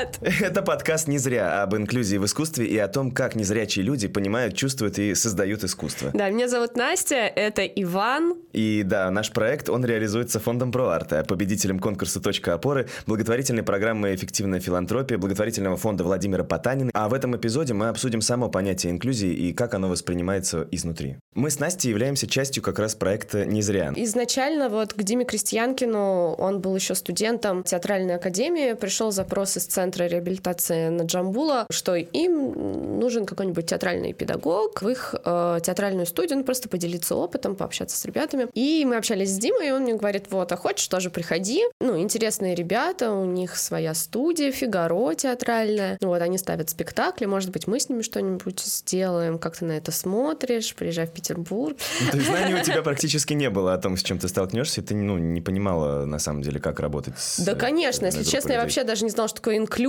Привет! Это подкаст «Не зря» об инклюзии в искусстве и о том, как незрячие люди понимают, чувствуют и создают искусство. Да, меня зовут Настя, это Иван. И да, наш проект, он реализуется фондом ProArt, победителем конкурса «Точка опоры», благотворительной программы «Эффективная филантропия», благотворительного фонда Владимира Потанина. А в этом эпизоде мы обсудим само понятие инклюзии и как оно воспринимается изнутри. Мы с Настей являемся частью как раз проекта «Не зря». Изначально вот к Диме Крестьянкину, он был еще студентом театральной академии, пришел запрос из Центра реабилитации на Джамбула, что им нужен какой-нибудь театральный педагог в их э, театральную студию, ну, просто поделиться опытом, пообщаться с ребятами. И мы общались с Димой, и он мне говорит, вот, а хочешь, тоже приходи. Ну, интересные ребята, у них своя студия, Фигаро театральная. Ну, вот, они ставят спектакли, может быть, мы с ними что-нибудь сделаем, как ты на это смотришь, приезжай в Петербург. Ну, то есть знаний у тебя практически не было о том, с чем ты столкнешься, и ты, ну, не понимала, на самом деле, как работать с Да, конечно, если честно, я вообще даже не знала, что такое инклюзия,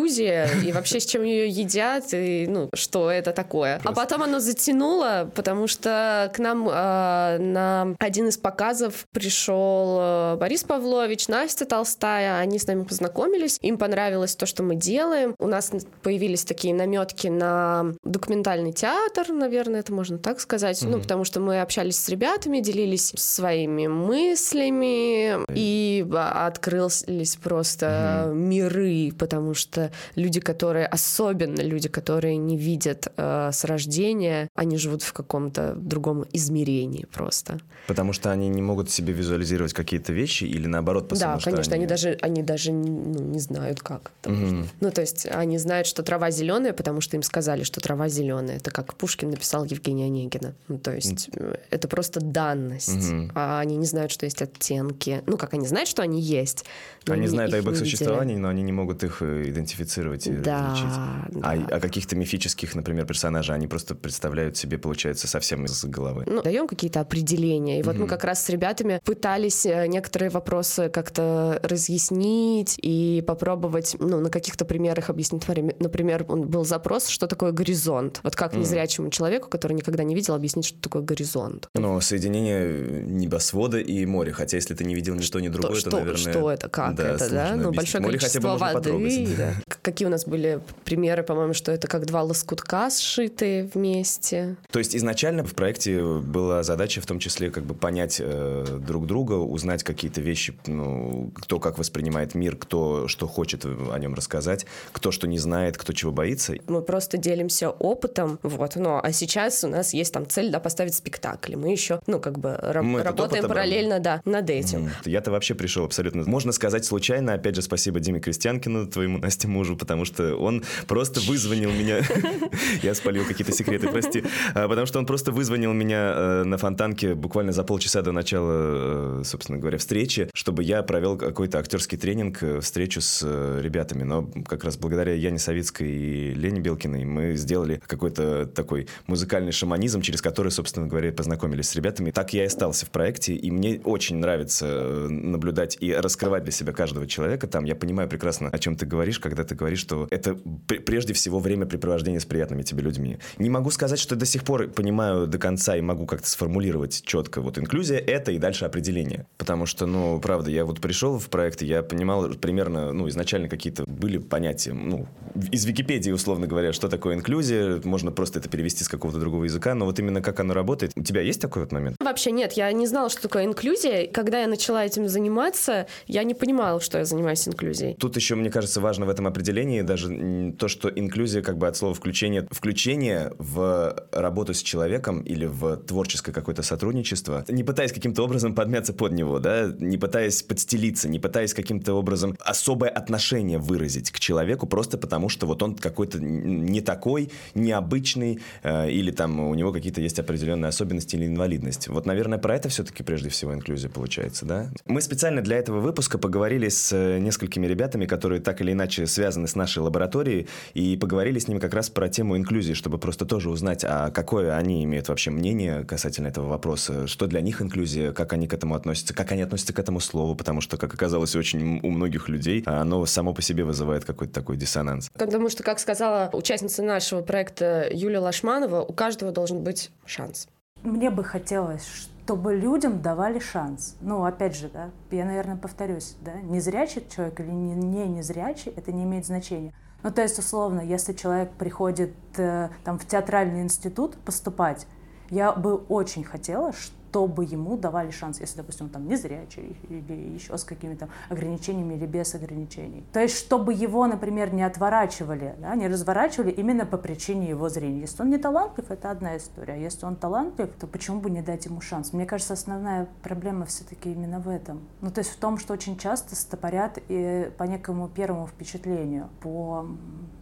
и вообще с чем ее едят, и, ну, что это такое. А потом оно затянуло, потому что к нам э, на один из показов пришел э, Борис Павлович, Настя Толстая, они с нами познакомились, им понравилось то, что мы делаем. У нас появились такие наметки на документальный театр, наверное, это можно так сказать, mm-hmm. ну, потому что мы общались с ребятами, делились своими мыслями, и открылись просто mm-hmm. миры, потому что люди, которые, особенно люди, которые не видят э, с рождения, они живут в каком-то другом измерении просто. Потому что они не могут себе визуализировать какие-то вещи или наоборот, потому да, что конечно, они... они даже, они даже ну, не знают, как. Mm-hmm. Ну, то есть они знают, что трава зеленая, потому что им сказали, что трава зеленая. Это как Пушкин написал Евгения Онегина. Ну, то есть mm-hmm. это просто данность. Mm-hmm. А они не знают, что есть оттенки. Ну, как они знают, что они есть. Они, знают об их существовании, но они не могут их э, идентифицировать и да, различить. Да. А, а каких-то мифических, например, персонажей они просто представляют себе, получается, совсем из головы. Ну, даем какие-то определения. И вот mm-hmm. мы как раз с ребятами пытались э, некоторые вопросы как-то разъяснить и попробовать, ну, на каких-то примерах объяснить. Например, был запрос, что такое горизонт. Вот как незрячему человеку, который никогда не видел, объяснить, что такое горизонт. Ну, соединение небосвода и моря. Хотя, если ты не видел ни что, ни другое, что, то, наверное... Что это, как да, это, да? Ну, большое Море количество воды. Да. Какие у нас были примеры, по-моему, что это как два лоскутка сшитые вместе. То есть изначально в проекте была задача в том числе как бы понять э, друг друга, узнать какие-то вещи, ну, кто как воспринимает мир, кто что хочет о нем рассказать, кто что не знает, кто чего боится. Мы просто делимся опытом, вот, но а сейчас у нас есть там цель, да, поставить спектакль. Мы еще, ну, как бы раб- Мы работаем параллельно, да, над этим. Mm. Я-то вообще пришел абсолютно, можно сказать, случайно. Опять же, спасибо Диме Крестьянкину, твоему Насте мужу, потому что он просто вызвонил меня. Я спалил какие-то секреты, прости. А, потому что он просто вызвонил меня э, на фонтанке буквально за полчаса до начала, э, собственно говоря, встречи, чтобы я провел какой-то актерский тренинг, э, встречу с ребятами. Но как раз благодаря Яне Савицкой и Лене Белкиной мы сделали какой-то такой музыкальный шаманизм, через который, собственно говоря, познакомились с ребятами. Так я и остался в проекте, и мне очень нравится наблюдать и раскрывать для себя каждого человека там. Я понимаю прекрасно, о чем ты говоришь, когда ты говоришь, что это прежде всего времяпрепровождение с приятными тебе людьми. Не могу сказать, что до сих пор понимаю до конца и могу как-то сформулировать четко. Вот инклюзия — это и дальше определение. Потому что, ну, правда, я вот пришел в проект, и я понимал примерно, ну, изначально какие-то были понятия, ну, из Википедии, условно говоря, что такое инклюзия, можно просто это перевести с какого-то другого языка, но вот именно как оно работает, у тебя есть такой вот момент? Вообще нет, я не знала, что такое инклюзия. Когда я начала этим заниматься, я не понимала, что я занимаюсь инклюзией. Тут еще, мне кажется, важно в этом определении даже то, что инклюзия как бы от слова включение, включение в работу с человеком или в творческое какое-то сотрудничество, не пытаясь каким-то образом подмяться под него, да, не пытаясь подстелиться, не пытаясь каким-то образом особое отношение выразить к человеку просто потому, что вот он какой-то не такой, необычный, э, или там у него какие-то есть определенные особенности или инвалидность. Вот, наверное, про это все-таки прежде всего инклюзия получается, да? Мы специально для этого выпуска поговорили с э, несколькими ребятами, которые так или иначе связаны с нашей лабораторией, и поговорили с ними как раз про тему инклюзии, чтобы просто тоже узнать, а какое они имеют вообще мнение касательно этого вопроса, что для них инклюзия, как они к этому относятся, как они относятся к этому слову, потому что, как оказалось, очень у многих людей оно само по себе вызывает какой-то такой диссонанс. Потому что, как сказала участница нашего проекта Юлия Лашманова, у каждого должен быть шанс. Мне бы хотелось, чтобы людям давали шанс. Ну, опять же, да, я, наверное, повторюсь, да, незрячий человек или не, не незрячий, это не имеет значения. Ну, то есть, условно, если человек приходит э, там, в театральный институт поступать, я бы очень хотела, чтобы ему давали шанс, если, допустим, он там незрячий или еще с какими-то ограничениями или без ограничений. То есть, чтобы его, например, не отворачивали, да, не разворачивали именно по причине его зрения. Если он не талантлив, это одна история. А если он талантлив, то почему бы не дать ему шанс? Мне кажется, основная проблема все-таки именно в этом. Ну, то есть в том, что очень часто стопорят и по некому первому впечатлению, по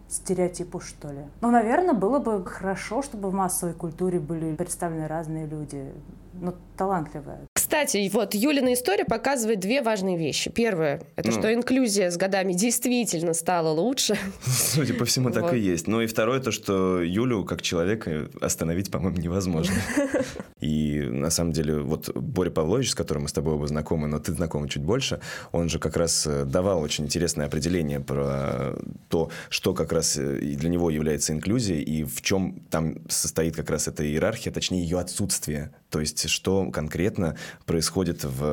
стереотипу, что ли. Ну, наверное, было бы хорошо, чтобы в массовой культуре были представлены разные люди, ну, талантливые. Кстати, вот Юлина история показывает две важные вещи. Первое, это ну, что инклюзия с годами действительно стала лучше. Судя по всему, так вот. и есть. Ну и второе, то, что Юлю как человека остановить, по-моему, невозможно. И на самом деле, вот Боря Павлович, с которым мы с тобой оба знакомы, но ты знакомы чуть больше, он же как раз э, давал очень интересное определение про то, что как раз э, для него является инклюзией и в чем там состоит как раз эта иерархия, точнее ее отсутствие. То есть, что конкретно происходит в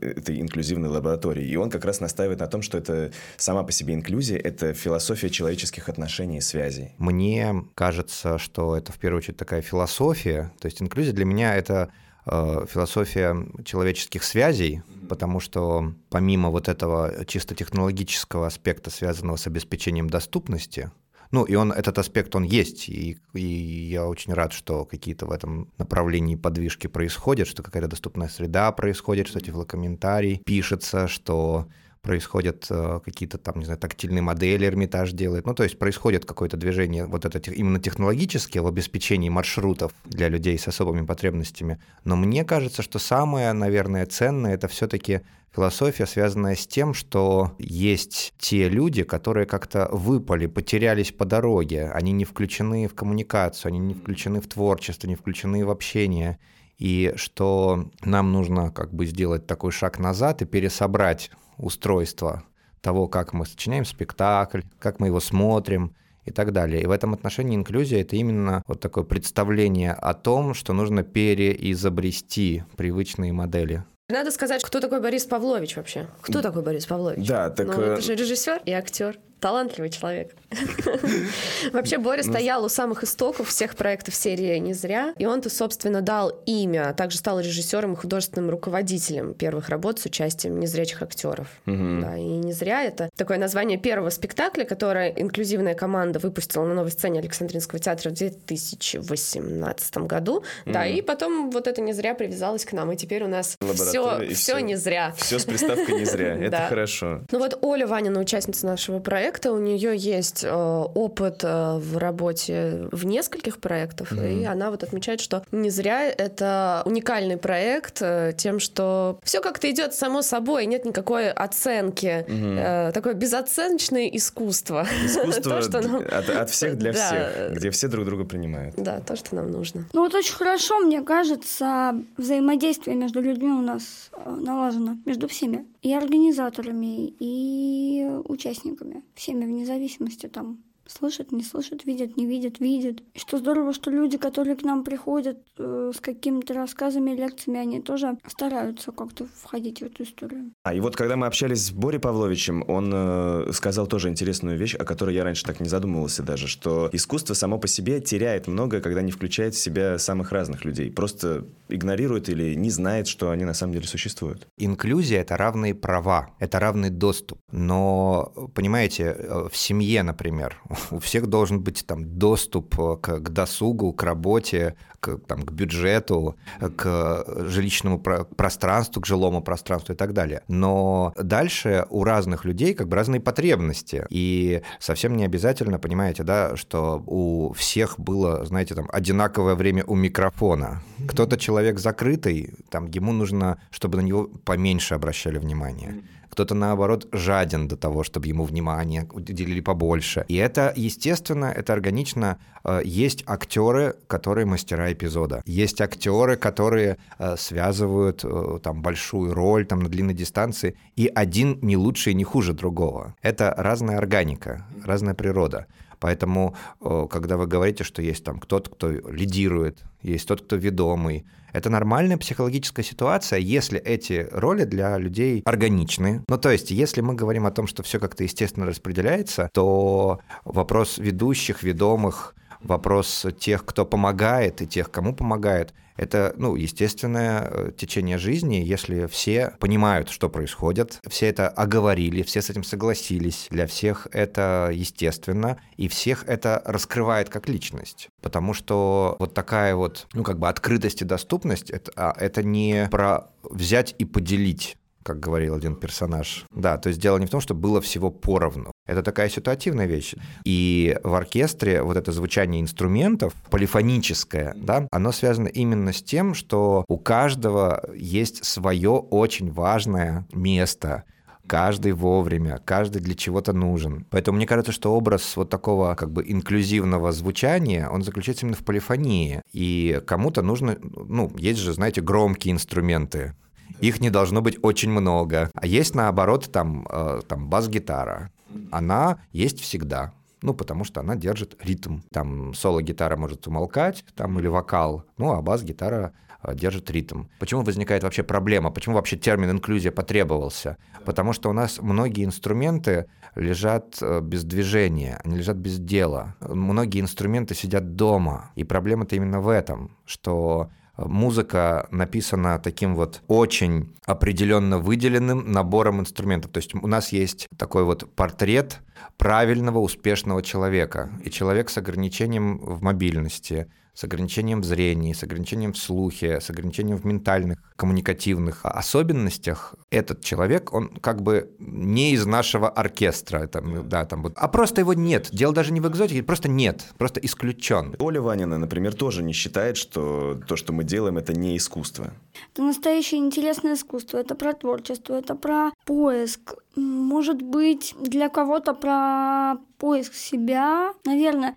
э, этой инклюзивной лаборатории. И он как раз настаивает на том, что это сама по себе инклюзия, это философия человеческих отношений и связей. Мне кажется, что это в первую очередь такая философия. То есть инклюзия для меня это э, философия человеческих связей, потому что помимо вот этого чисто технологического аспекта, связанного с обеспечением доступности, ну, и он, этот аспект, он есть, и, и я очень рад, что какие-то в этом направлении подвижки происходят, что какая-то доступная среда происходит, что тифлокомментарий пишется, что происходят э, какие-то там, не знаю, тактильные модели Эрмитаж делает. Ну, то есть происходит какое-то движение вот это именно технологическое в обеспечении маршрутов для людей с особыми потребностями. Но мне кажется, что самое, наверное, ценное это все-таки философия, связанная с тем, что есть те люди, которые как-то выпали, потерялись по дороге, они не включены в коммуникацию, они не включены в творчество, не включены в общение, и что нам нужно как бы сделать такой шаг назад и пересобрать устройство того, как мы сочиняем спектакль, как мы его смотрим, и так далее. И в этом отношении инклюзия — это именно вот такое представление о том, что нужно переизобрести привычные модели. Надо сказать, кто такой Борис Павлович вообще? Кто такой Борис Павлович? Да, так... Ну, это же режиссер и актер талантливый человек. Вообще Боря ну, стоял у самых истоков всех проектов серии не зря, и он-то, собственно, дал имя, а также стал режиссером и художественным руководителем первых работ с участием незрячих актеров. Да, и не зря это такое название первого спектакля, которое инклюзивная команда выпустила на новой сцене Александринского театра в 2018 году. Да, и потом вот это не зря привязалось к нам, и теперь у нас все не зря. Все с приставкой не зря, это хорошо. Ну вот Оля Ванина, участница нашего проекта, проекта, у нее есть э, опыт э, в работе в нескольких проектах, mm-hmm. и она вот отмечает, что не зря это уникальный проект э, тем, что все как-то идет само собой, нет никакой оценки, mm-hmm. такое безоценочное искусство. Искусство то, что нам... от, от всех для да. всех, где все друг друга принимают. Да, то, что нам нужно. Ну вот очень хорошо, мне кажется, взаимодействие между людьми у нас налажено, между всеми, и организаторами, и участниками всеми вне зависимости там слышат, не слышат, видят, не видят, видят. И что здорово, что люди, которые к нам приходят э, с какими-то рассказами, лекциями, они тоже стараются как-то входить в эту историю. А и вот когда мы общались с Борей Павловичем, он э, сказал тоже интересную вещь, о которой я раньше так не задумывался даже, что искусство само по себе теряет многое, когда не включает в себя самых разных людей. Просто игнорирует или не знает, что они на самом деле существуют. Инклюзия — это равные права, это равный доступ. Но, понимаете, э, в семье, например, у всех должен быть там доступ э, к, к досугу, к работе, к, там, к бюджету, к жилищному про- пространству, к жилому пространству и так далее. Но дальше у разных людей как бы разные потребности. И совсем не обязательно, понимаете, да, что у всех было, знаете, там одинаковое время у микрофона. Кто-то человек закрытый, там ему нужно, чтобы на него поменьше обращали внимание кто-то, наоборот, жаден до того, чтобы ему внимание уделили побольше. И это, естественно, это органично. Э, есть актеры, которые мастера эпизода. Есть актеры, которые э, связывают э, там большую роль там на длинной дистанции, и один не лучше и не хуже другого. Это разная органика, разная природа. Поэтому, когда вы говорите, что есть там кто-то, кто лидирует, есть тот, кто ведомый, это нормальная психологическая ситуация, если эти роли для людей органичны. Ну, то есть, если мы говорим о том, что все как-то естественно распределяется, то вопрос ведущих, ведомых, вопрос тех, кто помогает и тех, кому помогает, это, ну, естественное э, течение жизни, если все понимают, что происходит, все это оговорили, все с этим согласились, для всех это естественно, и всех это раскрывает как личность. Потому что вот такая вот, ну, как бы открытость и доступность, это, а, это не про взять и поделить как говорил один персонаж. Да, то есть дело не в том, что было всего поровну. Это такая ситуативная вещь. И в оркестре вот это звучание инструментов, полифоническое, да, оно связано именно с тем, что у каждого есть свое очень важное место, каждый вовремя, каждый для чего-то нужен. Поэтому мне кажется, что образ вот такого как бы инклюзивного звучания, он заключается именно в полифонии. И кому-то нужно, ну, есть же, знаете, громкие инструменты, их не должно быть очень много. А есть, наоборот, там, э, там бас-гитара. Она есть всегда. Ну, потому что она держит ритм. Там соло-гитара может умолкать, там или вокал, ну, а бас-гитара э, держит ритм. Почему возникает вообще проблема? Почему вообще термин инклюзия потребовался? Потому что у нас многие инструменты лежат э, без движения, они лежат без дела. Многие инструменты сидят дома. И проблема-то именно в этом, что музыка написана таким вот очень определенно выделенным набором инструментов. То есть у нас есть такой вот портрет правильного, успешного человека. И человек с ограничением в мобильности, с ограничением в зрении, с ограничением в слухе, с ограничением в ментальных, коммуникативных особенностях, этот человек, он как бы не из нашего оркестра, там, да, там, вот, а просто его нет. Дело даже не в экзотике, просто нет, просто исключен. Оля Ванина, например, тоже не считает, что то, что мы делаем, это не искусство. Это настоящее интересное искусство, это про творчество, это про поиск. Может быть, для кого-то про поиск себя, наверное,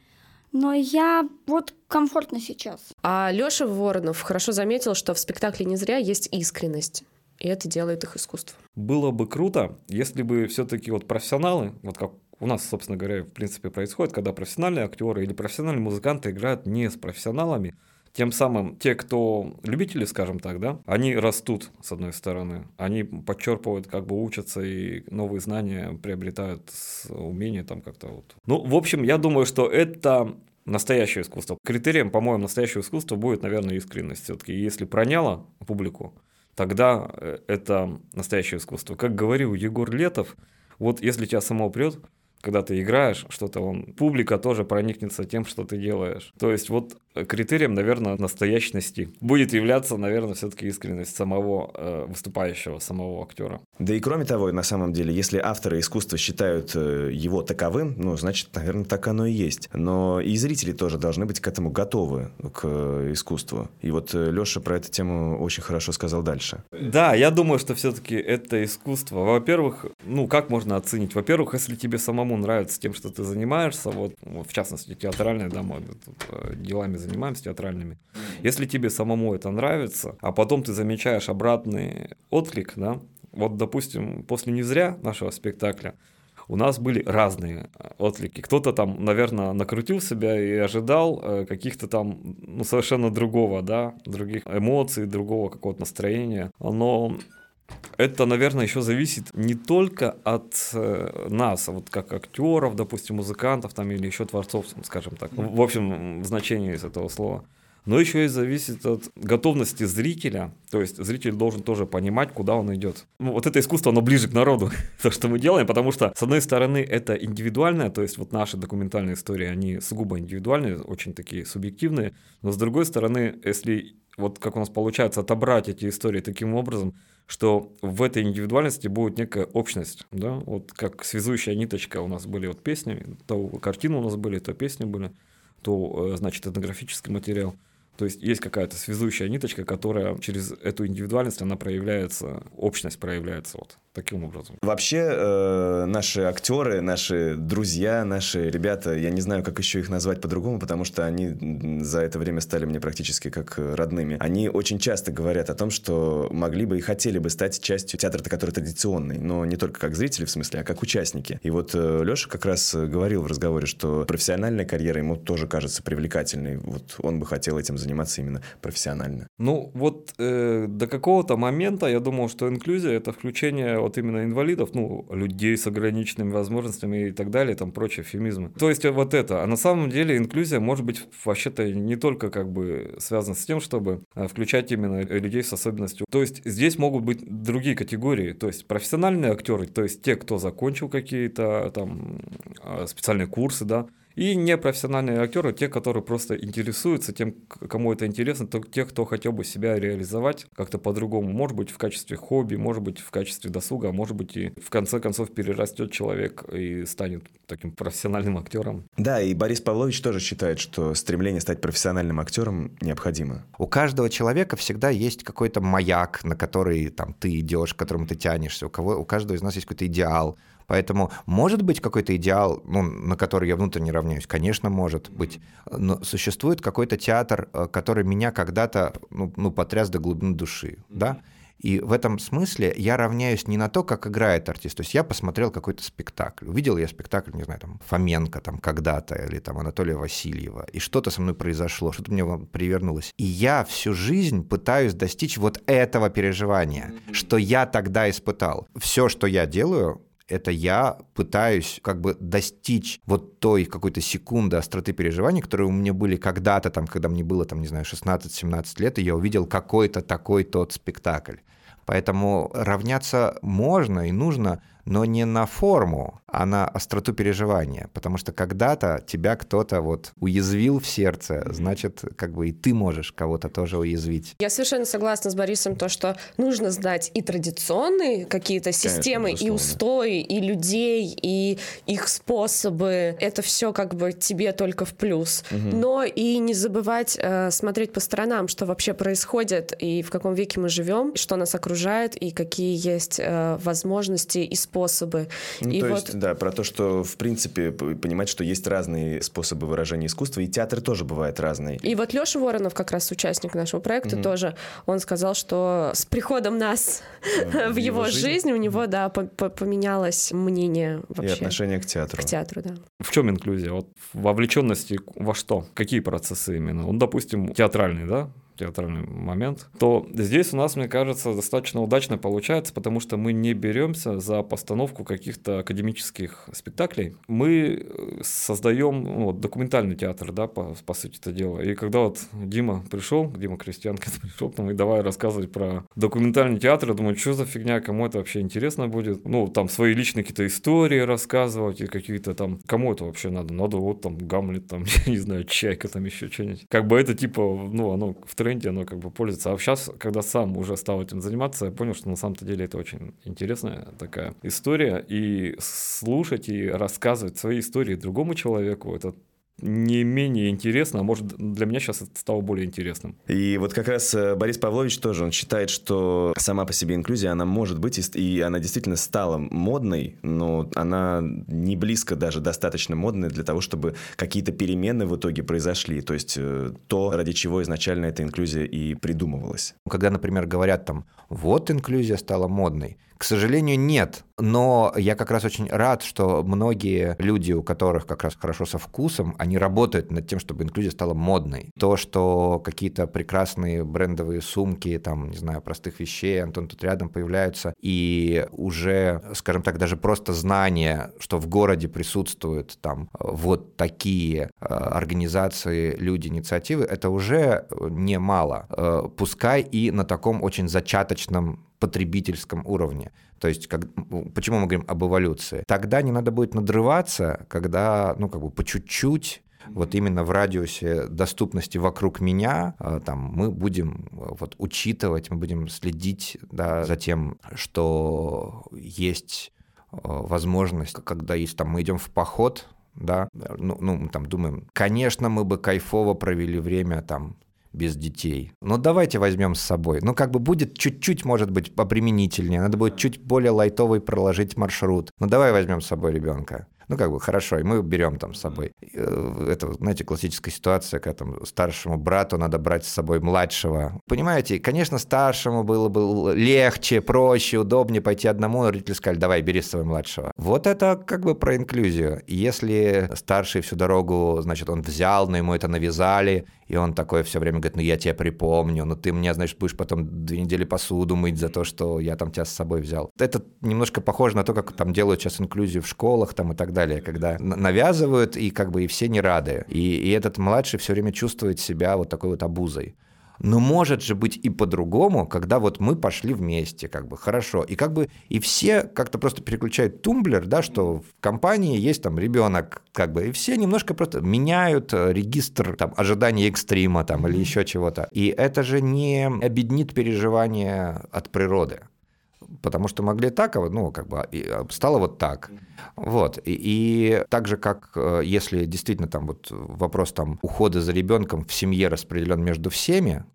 но я вот комфортно сейчас. А Лёша Воронов хорошо заметил, что в спектакле «Не зря» есть искренность. И это делает их искусство. Было бы круто, если бы все-таки вот профессионалы, вот как у нас, собственно говоря, в принципе происходит, когда профессиональные актеры или профессиональные музыканты играют не с профессионалами, тем самым те, кто любители, скажем так, да, они растут, с одной стороны. Они подчерпывают, как бы учатся и новые знания приобретают умения там как-то вот. Ну, в общем, я думаю, что это настоящее искусство. Критерием, по-моему, настоящего искусства будет, наверное, искренность. Все-таки если проняло публику, тогда э, это настоящее искусство. Как говорил Егор Летов, вот если тебя самого прет, когда ты играешь что-то, он, публика тоже проникнется тем, что ты делаешь. То есть вот критерием, наверное, настоящности будет являться, наверное, все-таки искренность самого э, выступающего, самого актера. Да и кроме того, на самом деле, если авторы искусства считают э, его таковым, ну, значит, наверное, так оно и есть. Но и зрители тоже должны быть к этому готовы, к э, искусству. И вот э, Леша про эту тему очень хорошо сказал дальше. Да, я думаю, что все-таки это искусство. Во-первых, ну, как можно оценить? Во-первых, если тебе самому нравится тем, что ты занимаешься, вот, в частности, театральные, да, э, делами занимаемся театральными. Если тебе самому это нравится, а потом ты замечаешь обратный отклик, да, вот, допустим, после «Не зря» нашего спектакля у нас были разные э, отклики. Кто-то там, наверное, накрутил себя и ожидал э, каких-то там, ну, совершенно другого, да, других эмоций, другого какого-то настроения. Но это, наверное, еще зависит не только от э, нас, а вот как актеров, допустим, музыкантов там или еще творцов, скажем так. В общем, в значении из этого слова. Но еще и зависит от готовности зрителя. То есть зритель должен тоже понимать, куда он идет. Ну, вот это искусство, оно ближе к народу, то, что мы делаем, потому что, с одной стороны, это индивидуальное, то есть вот наши документальные истории, они сугубо индивидуальные, очень такие субъективные, но с другой стороны, если вот как у нас получается отобрать эти истории таким образом, что в этой индивидуальности будет некая общность, да, вот как связующая ниточка у нас были вот песни, то картины у нас были, то песни были, то, э, значит, этнографический материал. То есть есть какая-то связующая ниточка, которая через эту индивидуальность, она проявляется, общность проявляется вот таким образом. Вообще, э, наши актеры, наши друзья, наши ребята, я не знаю, как еще их назвать по-другому, потому что они за это время стали мне практически как родными. Они очень часто говорят о том, что могли бы и хотели бы стать частью театра, который традиционный, но не только как зрители, в смысле, а как участники. И вот э, Леша как раз говорил в разговоре, что профессиональная карьера ему тоже кажется привлекательной. Вот он бы хотел этим заниматься именно профессионально. Ну, вот э, до какого-то момента я думал, что инклюзия — это включение вот именно инвалидов, ну, людей с ограниченными возможностями и так далее, там прочие эфемизмы. То есть вот это. А на самом деле инклюзия может быть вообще-то не только как бы связана с тем, чтобы э, включать именно людей с особенностью. То есть здесь могут быть другие категории. То есть профессиональные актеры, то есть те, кто закончил какие-то там а, специальные курсы, да, и непрофессиональные актеры, те, которые просто интересуются тем, кому это интересно, то те, кто хотел бы себя реализовать как-то по-другому. Может быть, в качестве хобби, может быть, в качестве досуга, а может быть, и в конце концов перерастет человек и станет таким профессиональным актером. Да, и Борис Павлович тоже считает, что стремление стать профессиональным актером необходимо. У каждого человека всегда есть какой-то маяк, на который там ты идешь, к которому ты тянешься. У, кого, у каждого из нас есть какой-то идеал, Поэтому может быть какой-то идеал, ну, на который я внутренне равняюсь? Конечно, может быть. Но существует какой-то театр, э, который меня когда-то ну, ну, потряс до глубины души, да? И в этом смысле я равняюсь не на то, как играет артист. То есть я посмотрел какой-то спектакль. Увидел я спектакль, не знаю, там, Фоменко там когда-то, или там Анатолия Васильева. И что-то со мной произошло, что-то мне привернулось. И я всю жизнь пытаюсь достичь вот этого переживания, что я тогда испытал. Все, что я делаю, это я пытаюсь как бы достичь вот той какой-то секунды остроты переживаний, которые у меня были когда-то, там, когда мне было, там, не знаю, 16-17 лет, и я увидел какой-то такой тот спектакль. Поэтому равняться можно и нужно, но не на форму, а на остроту переживания. Потому что когда-то тебя кто-то вот уязвил в сердце, значит, как бы и ты можешь кого-то тоже уязвить. Я совершенно согласна с Борисом, то, что нужно знать и традиционные какие-то системы, Конечно, и устои, и людей, и их способы. Это все как бы тебе только в плюс. Угу. Но и не забывать э, смотреть по сторонам, что вообще происходит, и в каком веке мы живем, что нас окружает, и какие есть э, возможности и способы способы. Ну, и то вот... есть, да, про то, что, в принципе, понимать, что есть разные способы выражения искусства, и театр тоже бывает разный. И вот Леша Воронов, как раз участник нашего проекта, mm тоже, он сказал, что с приходом нас в, в его жизнь, жизнь у него, да, поменялось мнение вообще. И отношение к театру. К театру, да. В чем инклюзия? Вот вовлеченности во что? Какие процессы именно? Он, допустим, театральный, да? Театральный момент, то здесь у нас, мне кажется, достаточно удачно получается, потому что мы не беремся за постановку каких-то академических спектаклей. Мы э, создаем ну, вот, документальный театр, да, по, по сути это дело. И когда вот Дима пришел, Дима Крестьянка пришел к нам и давай рассказывать про документальный театр, я думаю, что за фигня, кому это вообще интересно будет? Ну, там свои личные какие-то истории рассказывать и какие-то там, кому это вообще надо? Надо вот там Гамлет, там, я не знаю, Чайка, там еще что-нибудь. Как бы это типа, ну, оно в тренде, оно как бы пользуется. А сейчас, когда сам уже стал этим заниматься, я понял, что на самом-то деле это очень интересная такая история. И слушать и рассказывать свои истории другому человеку, это не менее интересно, а может для меня сейчас это стало более интересным. И вот как раз э, Борис Павлович тоже, он считает, что сама по себе инклюзия, она может быть, и она действительно стала модной, но она не близко даже достаточно модной для того, чтобы какие-то перемены в итоге произошли. То есть э, то, ради чего изначально эта инклюзия и придумывалась. Когда, например, говорят там, вот инклюзия стала модной, к сожалению, нет. Но я как раз очень рад, что многие люди, у которых как раз хорошо со вкусом, они работают над тем, чтобы инклюзия стала модной. То, что какие-то прекрасные брендовые сумки, там, не знаю, простых вещей, Антон тут рядом появляются, и уже, скажем так, даже просто знание, что в городе присутствуют там вот такие э, организации, люди, инициативы, это уже немало. Э, пускай и на таком очень зачаточном потребительском уровне. То есть, как, почему мы говорим об эволюции? Тогда не надо будет надрываться, когда, ну, как бы по чуть-чуть вот именно в радиусе доступности вокруг меня, а, там, мы будем вот, учитывать, мы будем следить да, за тем, что есть а, возможность, когда есть там, мы идем в поход, да, ну, ну, мы там думаем, конечно, мы бы кайфово провели время там без детей. Ну, давайте возьмем с собой. Ну, как бы будет чуть-чуть, может быть, поприменительнее. Надо будет чуть более лайтовый проложить маршрут. Ну, давай возьмем с собой ребенка. Ну, как бы, хорошо, и мы берем там с собой. Э, это, знаете, классическая ситуация, когда там старшему брату надо брать с собой младшего. Понимаете, конечно, старшему было бы легче, проще, удобнее пойти одному, но родители сказали, давай, бери с собой младшего. Вот это как бы про инклюзию. Если старший всю дорогу, значит, он взял, но ему это навязали, и он такой все время говорит, ну я тебя припомню, ну ты мне, значит, будешь потом две недели посуду мыть за то, что я там тебя с собой взял. Это немножко похоже на то, как там делают сейчас инклюзию в школах там и так далее, когда навязывают, и как бы и все не рады. И, и этот младший все время чувствует себя вот такой вот обузой. Но может же быть и по-другому, когда вот мы пошли вместе, как бы хорошо. И как бы и все как-то просто переключают тумблер, да, что в компании есть там ребенок, как бы, и все немножко просто меняют э, регистр там ожидания экстрима там или еще чего-то. И это же не обеднит переживания от природы потому что могли так, а ну, как бы а, стало вот так. Вот. И, и так же, как э, если действительно там вот вопрос там ухода за ребенком в семье распределен между всеми,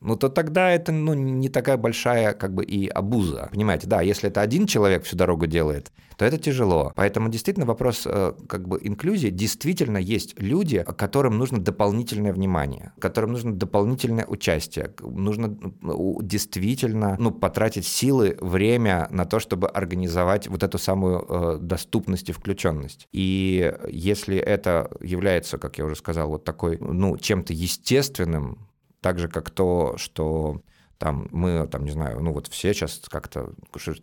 ну то тогда это ну, не такая большая как бы и абуза. Понимаете, да, если это один человек всю дорогу делает, то это тяжело. Поэтому действительно вопрос э, как бы инклюзии, действительно есть люди, которым нужно дополнительное внимание, которым нужно дополнительное участие, нужно ну, действительно ну, потратить силы, время на то, чтобы организовать вот эту самую э, доступность и включенность. И если это является, как я уже сказал, вот такой, ну, чем-то естественным, так же, как то, что там мы, там, не знаю, ну вот все сейчас как-то,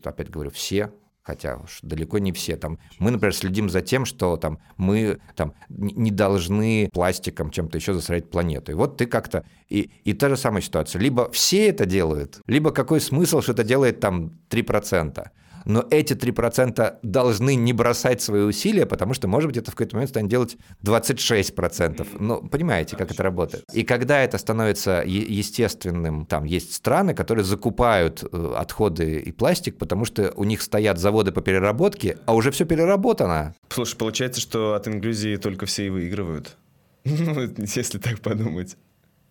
опять говорю, все, хотя уж далеко не все. Там, мы, например, следим за тем, что там, мы там, не должны пластиком чем-то еще засорять планету. И вот ты как-то... И, и та же самая ситуация. Либо все это делают, либо какой смысл, что это делает там 3% но эти 3% должны не бросать свои усилия, потому что, может быть, это в какой-то момент станет делать 26%. Ну, понимаете, как это работает. И когда это становится естественным, там есть страны, которые закупают э, отходы и пластик, потому что у них стоят заводы по переработке, а уже все переработано. Слушай, получается, что от инклюзии только все и выигрывают. Ну, если так подумать.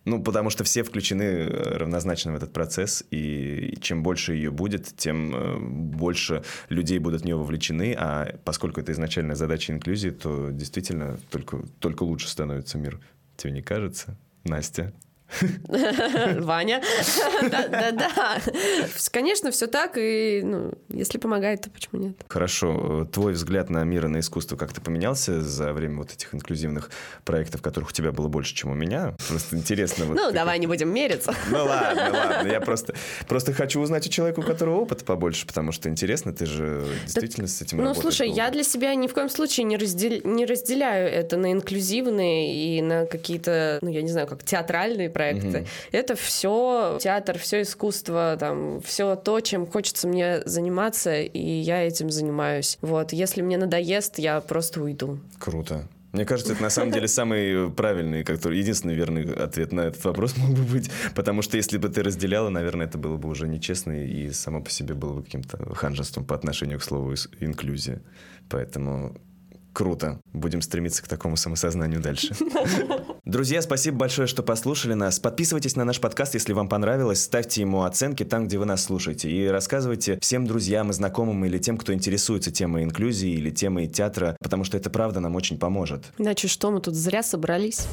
Ну, потому что все включены э, равнозначно в этот процесс, и чем больше ее будет, тем э, больше людей будут в нее вовлечены, а поскольку это изначальная задача инклюзии, то действительно только, только лучше становится мир. Тебе не кажется, Настя? Ваня. Да-да-да. Конечно, все так, и ну, если помогает, то почему нет? Хорошо. Твой взгляд на мир и на искусство как-то поменялся за время вот этих инклюзивных проектов, которых у тебя было больше, чем у меня? Просто интересно. Ну, давай не будем мериться. Ну, ладно, ладно. Я просто, просто хочу узнать у человека, у которого опыта побольше, потому что интересно, ты же действительно с этим Ну, слушай, я для себя ни в коем случае не, раздел... не разделяю это на инклюзивные и на какие-то, ну, я не знаю, как театральные проекты проекты. Угу. Это все театр, все искусство, там, все то, чем хочется мне заниматься, и я этим занимаюсь. Вот, если мне надоест, я просто уйду. Круто. Мне кажется, это на самом деле самый правильный, как единственный верный ответ на этот вопрос мог бы быть. Потому что если бы ты разделяла, наверное, это было бы уже нечестно и само по себе было бы каким-то ханжеством по отношению к слову инклюзия. Поэтому Круто. Будем стремиться к такому самосознанию дальше. Друзья, спасибо большое, что послушали нас. Подписывайтесь на наш подкаст, если вам понравилось. Ставьте ему оценки там, где вы нас слушаете. И рассказывайте всем друзьям и знакомым или тем, кто интересуется темой инклюзии или темой театра, потому что это правда нам очень поможет. Иначе что, мы тут зря собрались?